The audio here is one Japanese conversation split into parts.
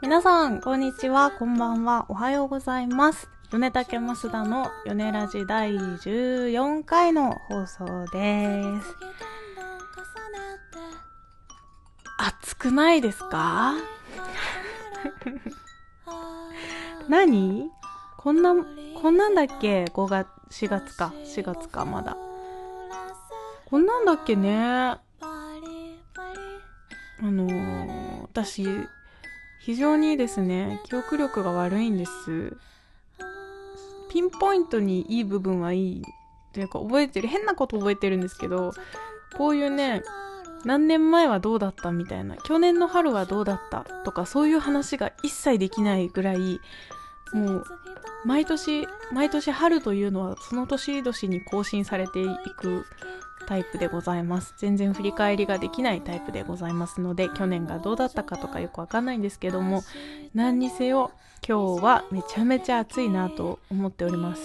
皆さん、こんにちは、こんばんは、おはようございます。米竹増田の米ラジ第14回の放送です。暑くないですか？何？こんな、こんなんだっけ ?5 月、4月か。4月か、まだ。こんなんだっけね？あのー、私、非常にですね、記憶力が悪いんです。ピンポイントにいい部分はいい。というか、覚えてる、変なこと覚えてるんですけど、こういうね、何年前はどうだったみたいな、去年の春はどうだったとか、そういう話が一切できないぐらい、もう、毎年、毎年春というのはその年々に更新されていくタイプでございます。全然振り返りができないタイプでございますので、去年がどうだったかとかよくわかんないんですけども、何にせよ、今日はめちゃめちゃ暑いなと思っております。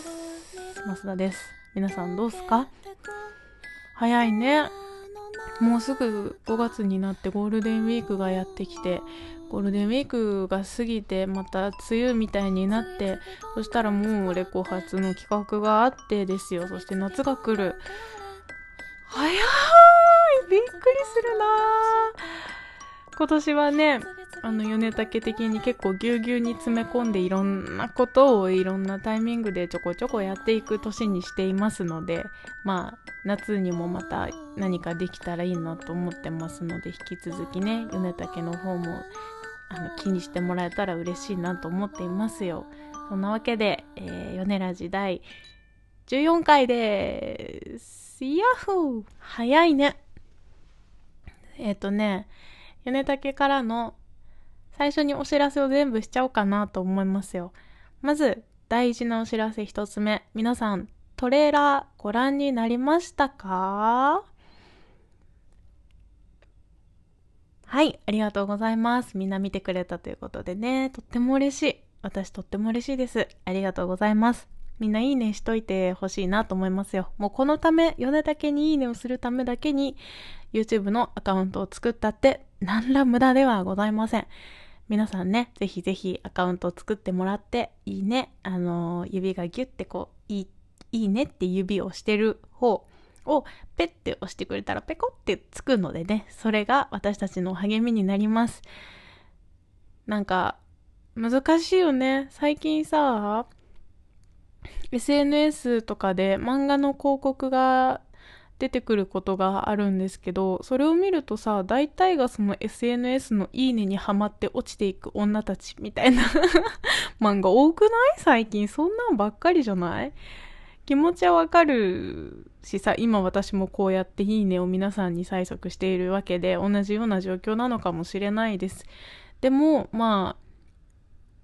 増田です。皆さんどうすか？早いね。もうすぐ5月になってゴールデンウィークがやってきて、ゴールデンウィークが過ぎて、また梅雨みたいになって、そしたらもうレコ発の企画があってですよ。そして夏が来る。早いびっくりするな今年はね、あの、米竹的に結構ぎゅうぎゅうに詰め込んでいろんなことをいろんなタイミングでちょこちょこやっていく年にしていますので、まあ、夏にもまた何かできたらいいなと思ってますので、引き続きね、米竹の方も、あの、気にしてもらえたら嬉しいなと思っていますよ。そんなわけで、えー、米ラジ第14回でーす。ヤッホー早いね。えっ、ー、とね、米竹からの最初にお知らせを全部しちゃおうかなと思いますよ。まず、大事なお知らせ一つ目。皆さん、トレーラーご覧になりましたか？はい、ありがとうございます。みんな見てくれたということでね、とっても嬉しい。私とっても嬉しいです。ありがとうございます。みんないいねしといてほしいなと思いますよ。もうこのため、米竹にいいねをするためだけに YouTube のアカウントを作ったって何ら無駄ではございません。皆さんね、ぜひぜひアカウントを作ってもらって、いいね、あのー、指がギュッてこう、いい、いいねって指をしてる方をペッて押してくれたらペコってつくのでね、それが私たちの励みになります。なんか、難しいよね。最近さ、SNS とかで漫画の広告が出てくることがあるんですけど、それを見るとさ、大体がその SNS のいいねにハマって落ちていく女たちみたいな 漫画多くない？最近。そんなんばっかりじゃない？気持ちはわかるしさ、今私もこうやっていいねを皆さんに催促しているわけで、同じような状況なのかもしれないです。でも、まあ、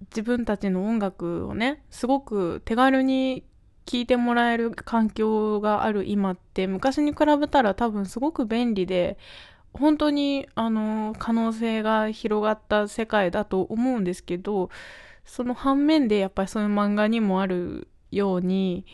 自分たちの音楽をね、すごく手軽に聴いてもらえる環境がある今って昔に比べたら多分すごく便利で本当にあの可能性が広がった世界だと思うんですけどその反面でやっぱりそういう漫画にもあるように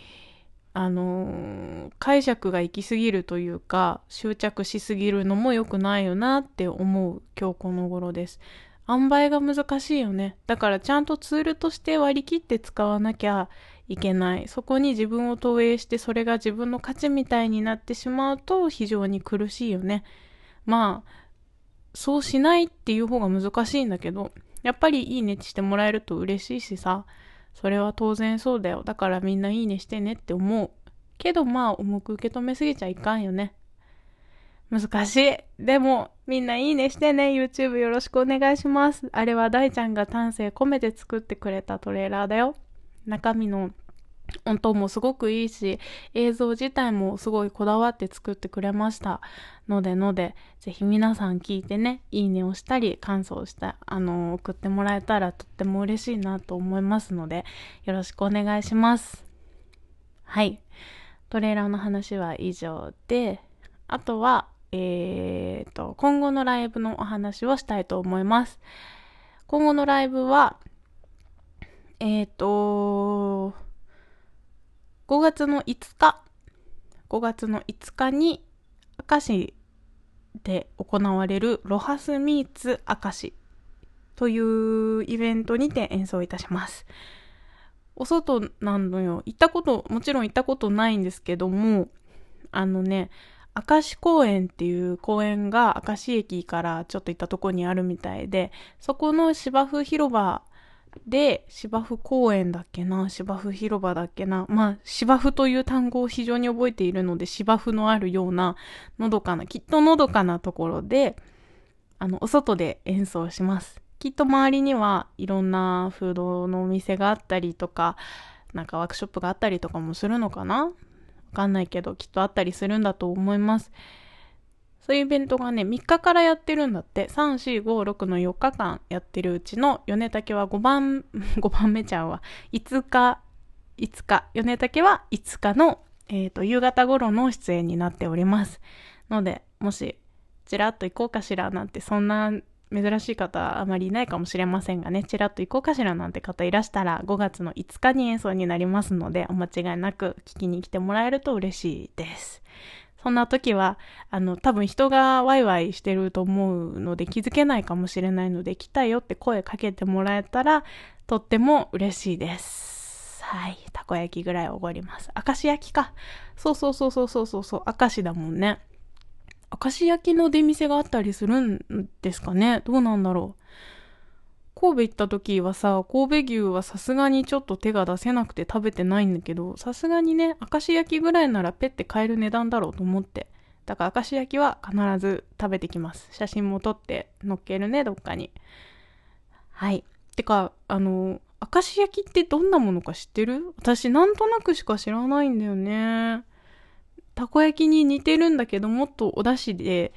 あの解釈が行き過ぎるというか執着しすぎるのも良くないよなって思う今日この頃です。塩梅が難しいよね。だからちゃんとツールとして割り切って使わなきゃいけない。そこに自分を投影してそれが自分の価値みたいになってしまうと非常に苦しいよね。まあ、そうしないっていう方が難しいんだけど、やっぱりいいねしてもらえると嬉しいしさ、それは当然そうだよ。だからみんないいねしてねって思う。けどまあ重く受け止めすぎちゃいかんよね。難しい。でも、みんないいねしてね。YouTube よろしくお願いします。あれは大ちゃんが丹精込めて作ってくれたトレーラーだよ。中身の音もすごくいいし、映像自体もすごいこだわって作ってくれました。のでので、ぜひ皆さん聞いてね、いいねをしたり、感想をした、あの、送ってもらえたらとっても嬉しいなと思いますので、よろしくお願いします。はい。トレーラーの話は以上で、あとは、えー、と、今後のライブのお話をしたいと思います。今後のライブは、えー、と、5月の5日、5月の5日に、明石で行われるロハスミーツ明石というイベントにて演奏いたします。お外なのよ。行ったこと、もちろん行ったことないんですけども、あのね、明石公園っていう公園が明石駅からちょっと行ったとこにあるみたいで、そこの芝生広場で、芝生公園だっけな、芝生広場だっけな？まあ、芝生という単語を非常に覚えているので、芝生のあるような、のどかな、きっとのどかなところで、あの、お外で演奏します。きっと周りにはいろんなフードのお店があったりとか、なんかワークショップがあったりとかもするのかな？かんないけど、きっとあったりするんだと思います。そういうイベントがね、3日からやってるんだって、3、4、5、6の4日間やってるうちの、米竹は5番、5番目ちゃうわ。5日、5日、米竹は5日の、えっ、ー、と、夕方頃の出演になっております。ので、もし、ちらっと行こうかしらなんて、そんな珍しい方あまりいないかもしれませんがね、ちらっと行こうかしらなんて方いらしたら、5月の5日に演奏になりますので、お間違いなく聞きに来てもらえると嬉しいです。そんな時は、あの、多分人がワイワイしてると思うので気づけないかもしれないので、来たよって声かけてもらえたら、とっても嬉しいです。はい。たこ焼きぐらいおごります。明石焼きかそう。そうそうそうそうそうそう、明石だもんね。明石焼きの出店があったりするんですかねどうなんだろう神戸行った時はさ、神戸牛はさすがにちょっと手が出せなくて食べてないんだけど、さすがにね、明石焼きぐらいならペッて買える値段だろうと思って。だから明石焼きは必ず食べてきます。写真も撮って載っけるね、どっかに。はい。てか、あの、明石焼きってどんなものか知ってる？私なんとなくしか知らないんだよね。たこ焼きに似てるんだけど、もっとお出汁で、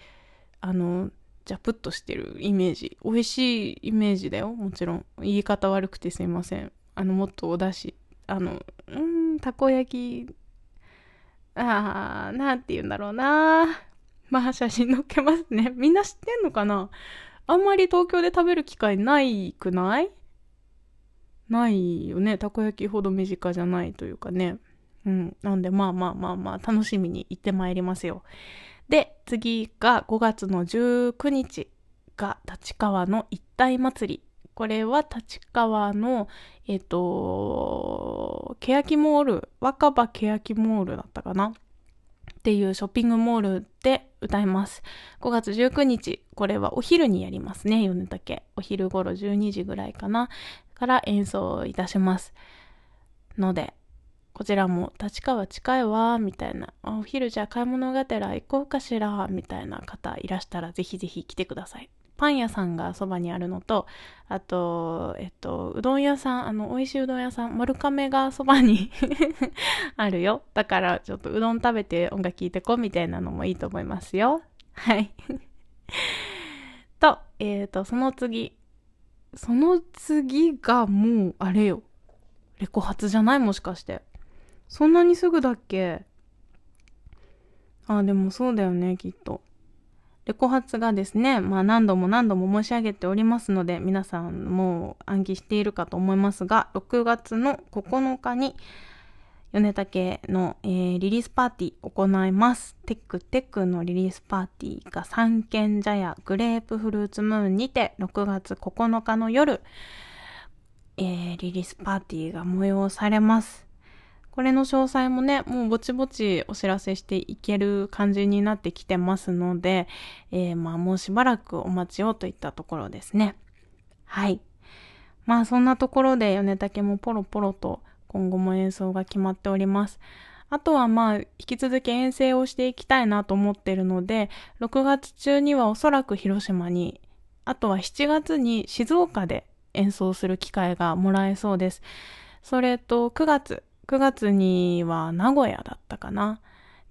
あの、ジャプッとしてるイメージ。美味しいイメージだよ。もちろん。言い方悪くてすいません。あの、もっとお出汁。あの、うん、たこ焼き、あー、なんて言うんだろうなまあ、写真載っけますね。みんな知ってんのかな？あんまり東京で食べる機会ないくない？ないよね。たこ焼きほど身近じゃないというかね。うん。なんで、まあまあまあまあ、楽しみに行ってまいりますよ。で、次が5月の19日が立川の一体祭り。これは立川の、えっ、ー、と、欅モール、若葉欅モールだったかな？っていうショッピングモールで歌います。5月19日、これはお昼にやりますね、米竹。お昼頃12時ぐらいかな、から演奏いたします。ので、こちらも立川近いわ、みたいな、お昼じゃ買い物がてら行こうかしら、みたいな方いらしたらぜひぜひ来てください。パン屋さんがそばにあるのと、あと、えっと、うどん屋さん、あの、美味しいうどん屋さん、丸亀がそばに あるよ。だから、ちょっとうどん食べて音楽聴いてこうみたいなのもいいと思いますよ。はい。と、えっ、ー、と、その次。その次がもう、あれよ。レコ発じゃない？もしかして。そんなにすぐだっけ？あ、でもそうだよね、きっと。レコ発がですね、まあ何度も何度も申し上げておりますので、皆さんもう暗記しているかと思いますが、6月の9日に、米竹の、えー、リリースパーティー行います。テックテックのリリースパーティーが三軒茶屋グレープフルーツムーンにて6月9日の夜、えー、リリースパーティーが催されます。これの詳細もね、もうぼちぼちお知らせしていける感じになってきてますので、えー、まあもうしばらくお待ちをといったところですね。はい。まあそんなところで米竹もポロポロと今後も演奏が決まっております。あとはまあ引き続き遠征をしていきたいなと思ってるので、6月中にはおそらく広島に、あとは7月に静岡で演奏する機会がもらえそうです。それと9月、9月には名古屋だったかな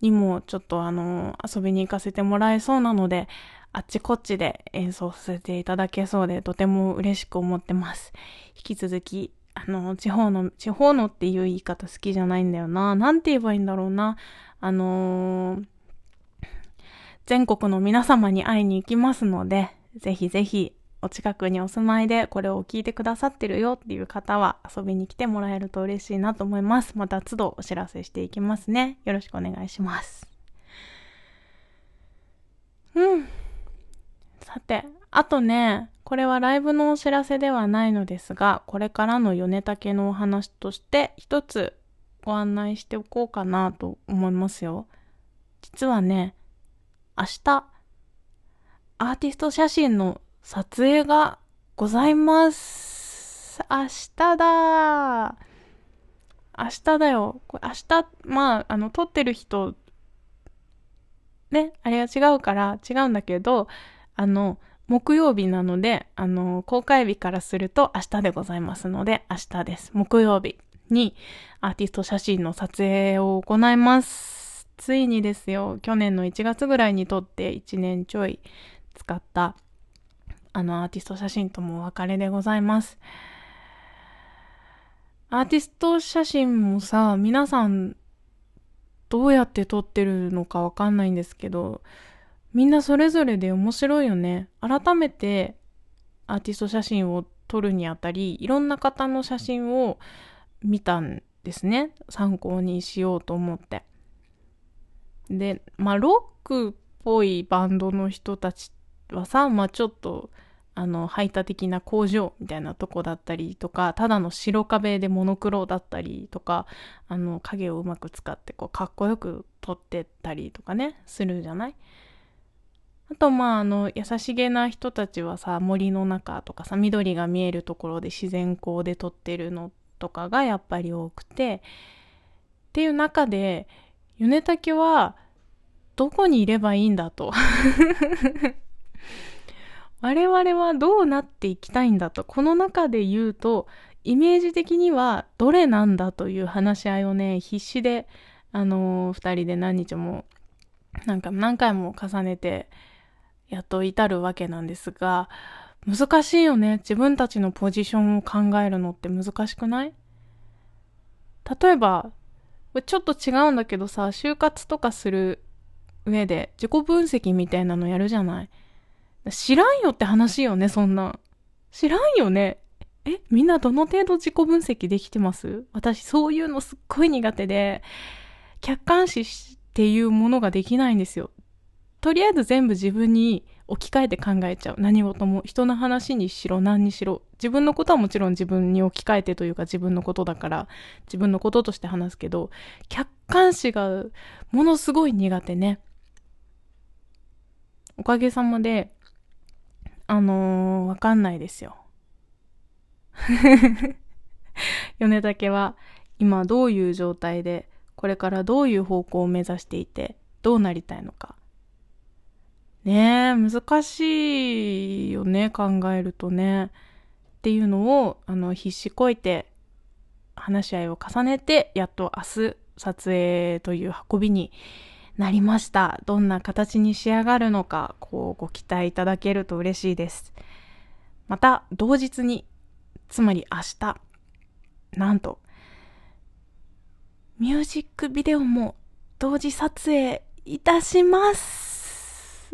にもちょっとあの、遊びに行かせてもらえそうなので、あっちこっちで演奏させていただけそうで、とても嬉しく思ってます。引き続き、あの、地方の、地方のっていう言い方好きじゃないんだよな。なんて言えばいいんだろうな。あのー、全国の皆様に会いに行きますので、ぜひぜひお近くにお住まいでこれを聞いてくださってるよっていう方は遊びに来てもらえると嬉しいなと思います。また都度お知らせしていきますね。よろしくお願いします。うん。さて、あとね、これはライブのお知らせではないのですが、これからの米竹のお話として一つご案内しておこうかなと思いますよ。実はね、明日、アーティスト写真の撮影がございます。明日だ明日だよ。これ明日、まあ、あの、撮ってる人、ね、あれが違うから違うんだけど、あの、木曜日なので、あの、公開日からすると明日でございますので、明日です。木曜日にアーティスト写真の撮影を行います。ついにですよ、去年の1月ぐらいに撮って1年ちょい使ったあのアーティスト写真ともお別れでございます。アーティスト写真もさ、皆さんどうやって撮ってるのかわかんないんですけど、みんなそれぞれで面白いよね。改めてアーティスト写真を撮るにあたり、いろんな方の写真を見たんですね。参考にしようと思って。で、まあ、ロックっぽいバンドの人たちはさ、まあ、ちょっと、あの、排他的な工場みたいなとこだったりとか、ただの白壁でモノクロだったりとか、あの、影をうまく使って、こう、かっこよく撮ってったりとかね、するじゃない？あと、まあ、あの、優しげな人たちはさ、森の中とかさ、緑が見えるところで自然光で撮ってるのとかがやっぱり多くて、っていう中で、米竹は、どこにいればいいんだと。我々はどうなっていきたいんだと、この中で言うと、イメージ的にはどれなんだという話し合いをね、必死で、あのー、二人で何日も、なんか何回も重ねて、やっと至るわけなんですが、難しいよね。自分たちのポジションを考えるのって難しくない？例えば、ちょっと違うんだけどさ、就活とかする上で自己分析みたいなのやるじゃない？知らんよって話よね、そんな。知らんよね。え、みんなどの程度自己分析できてます？私そういうのすっごい苦手で、客観視っていうものができないんですよ。とりあえず全部自分に置き換えて考えちゃう。何事も。人の話にしろ、何にしろ。自分のことはもちろん自分に置き換えてというか自分のことだから、自分のこととして話すけど、客観視がものすごい苦手ね。おかげさまで、あのー、わかんないですよ。米竹は今どういう状態で、これからどういう方向を目指していて、どうなりたいのか。ねえ、難しいよね、考えるとね。っていうのを、あの、必死こいて、話し合いを重ねて、やっと明日、撮影という運びになりました。どんな形に仕上がるのか、こうご期待いただけると嬉しいです。また、同日に、つまり明日、なんと、ミュージックビデオも同時撮影いたします。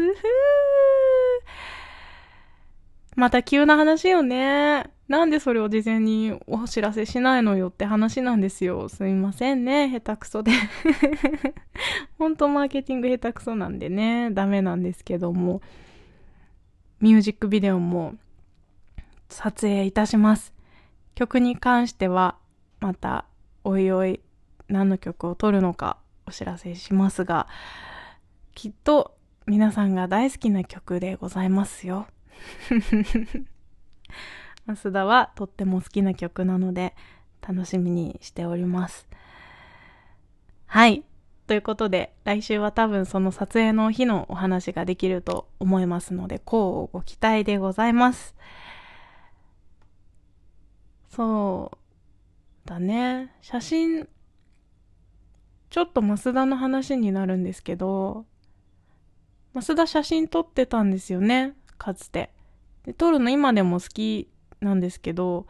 また急な話よね。なんでそれを事前にお知らせしないのよって話なんですよ。すみませんね。下手くそで。ほんとマーケティング下手くそなんでね、ダメなんですけども。ミュージックビデオも撮影いたします。曲に関しては、また、おいおい、何の曲を撮るのかお知らせしますが、きっと皆さんが大好きな曲でございますよ。増田はとっても好きな曲なので楽しみにしております。はい。ということで、来週は多分その撮影の日のお話ができると思いますので、こうご期待でございます。そうだね。写真、ちょっと増田の話になるんですけど、増田写真撮ってたんですよね、かつて。で、撮るの今でも好きなんですけど、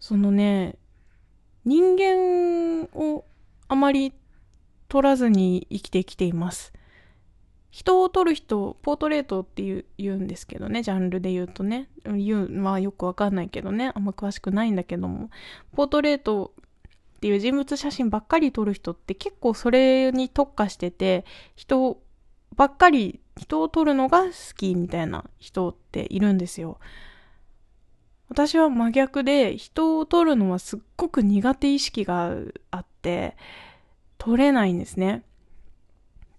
そのね、人間をあまり撮らずに生きてきています。人を撮る人、ポートレートって言う言うんですけどね、ジャンルで言うとね。言うのはよくわかんないけどね、あんま詳しくないんだけども。ポートレートっていう人物写真ばっかり撮る人って結構それに特化してて、人ばっかり人を撮るのが好きみたいな人っているんですよ。私は真逆で人を撮るのはすっごく苦手意識があって撮れないんですね。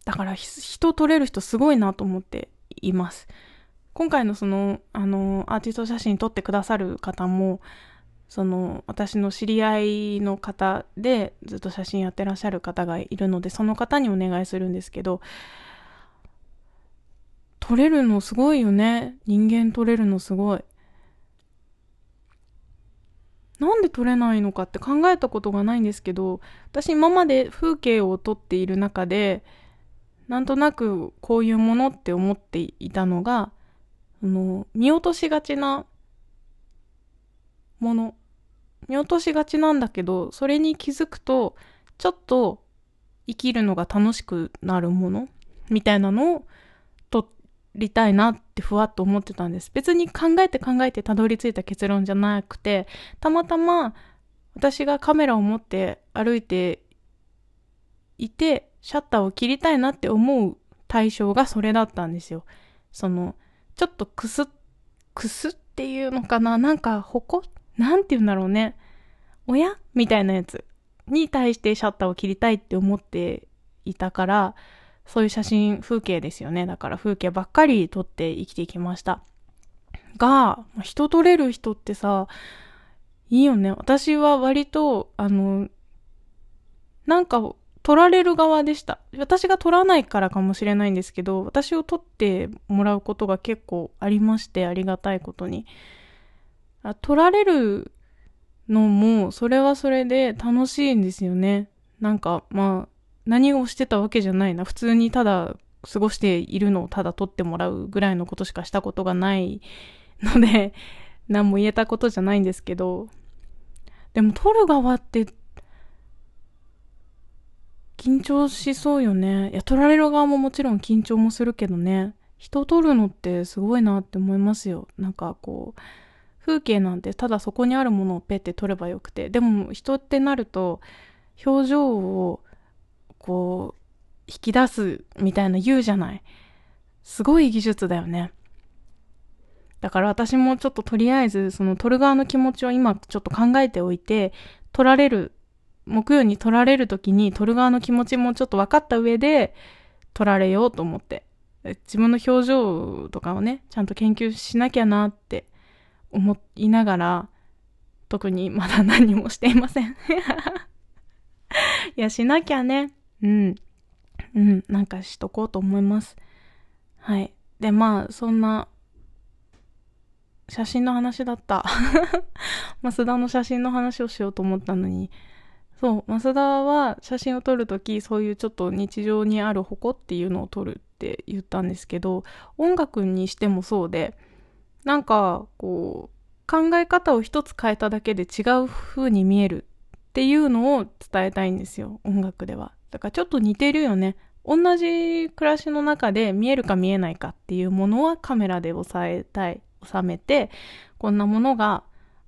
だから人撮れる人すごいなと思っています。今回のその、あの、アーティスト写真撮ってくださる方も、その、私の知り合いの方でずっと写真やってらっしゃる方がいるので、その方にお願いするんですけど、撮れるのすごいよね。人間撮れるのすごい。なんで撮れないのかって考えたことがないんですけど、私今まで風景を撮っている中で、なんとなくこういうものって思っていたのが、あの、見落としがちなもの。見落としがちなんだけど、それに気づくと、ちょっと生きるのが楽しくなるものみたいなのをりたいなってふわっと思ってたんです。別に考えて考えてたどり着いた結論じゃなくて、たまたま私がカメラを持って歩いていて、シャッターを切りたいなって思う対象がそれだったんですよ。その、ちょっとくす、くすっていうのかな？なんか、ほこなんて言うんだろうね。親みたいなやつに対してシャッターを切りたいって思っていたから、そういう写真、風景ですよね。だから風景ばっかり撮って生きていきました。が、人撮れる人ってさ、いいよね。私は割と、あの、なんか取られる側でした。私が取らないからかもしれないんですけど、私を取ってもらうことが結構ありまして、ありがたいことに。取られるのも、それはそれで楽しいんですよね。なんか、まあ、何をしてたわけじゃないな。普通にただ過ごしているのをただ取ってもらうぐらいのことしかしたことがないので、何も言えたことじゃないんですけど、でも取る側って緊張しそうよね。いや、取られる側ももちろん緊張もするけどね。人取るのってすごいなって思いますよ。なんかこう、風景なんてただそこにあるものをペッて取ればよくて。でも人ってなると、表情をこう、引き出すみたいな言うじゃない。すごい技術だよね。だから私もちょっととりあえずその撮る側の気持ちを今ちょっと考えておいて、撮られる木曜に取られる時に取る側の気持ちもちょっと分かった上で取られようと思って。自分の表情とかをね、ちゃんと研究しなきゃなって思いながら、特にまだ何もしていません いや、しなきゃね。うん。うん、なんかしとこうと思います。はい。で、まあ、そんな、写真の話だった。増田の写真の話をしようと思ったのに、そう、増田は写真を撮るとき、そういうちょっと日常にある矛っていうのを撮るって言ったんですけど、音楽にしてもそうで、なんか、こう、考え方を一つ変えただけで違う風に見えるっていうのを伝えたいんですよ、音楽では。だからちょっと似てるよね。同じ暮らしの中で見えるか見えないかっていうものはカメラで押さえたい、収めて、こんなものが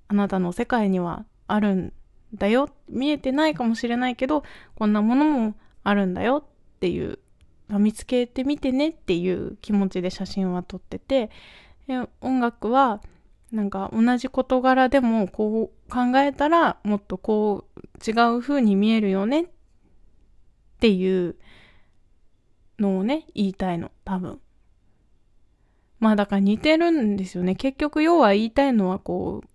あなたの世界にはあるんだよ。見えてないかもしれないけど、こんなものもあるんだよっていう、見つけてみてねっていう気持ちで写真は撮ってて、音楽はなんか同じ事柄でもこう考えたらもっとこう違う風に見えるよねっっていうのをね、言いたいの、多分。まあだから似てるんですよね。結局要は言いたいのはこう、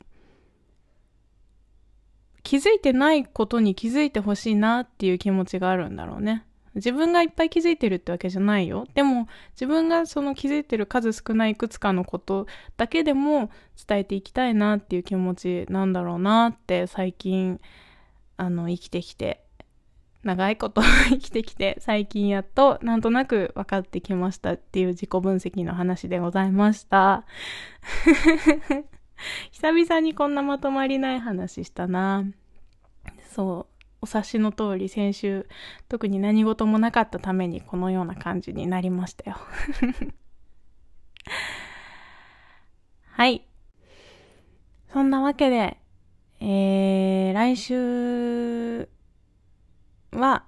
気づいてないことに気づいてほしいなっていう気持ちがあるんだろうね。自分がいっぱい気づいてるってわけじゃないよ。でも自分がその気づいてる数少ないいくつかのことだけでも伝えていきたいなっていう気持ちなんだろうなって最近あの生きてきて長いこと生きてきて最近やっとなんとなく分かってきましたっていう自己分析の話でございました。久々にこんなまとまりない話したな。そう。お察しの通り先週特に何事もなかったためにこのような感じになりましたよ。はい。そんなわけで、えー、来週は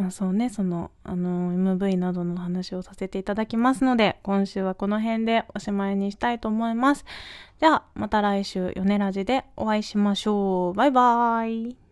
まあそうね、その、あの、MV などの話をさせていただきますので、今週はこの辺でおしまいにしたいと思います。じゃあ、また来週、ヨネラジでお会いしましょう。バイバーイ。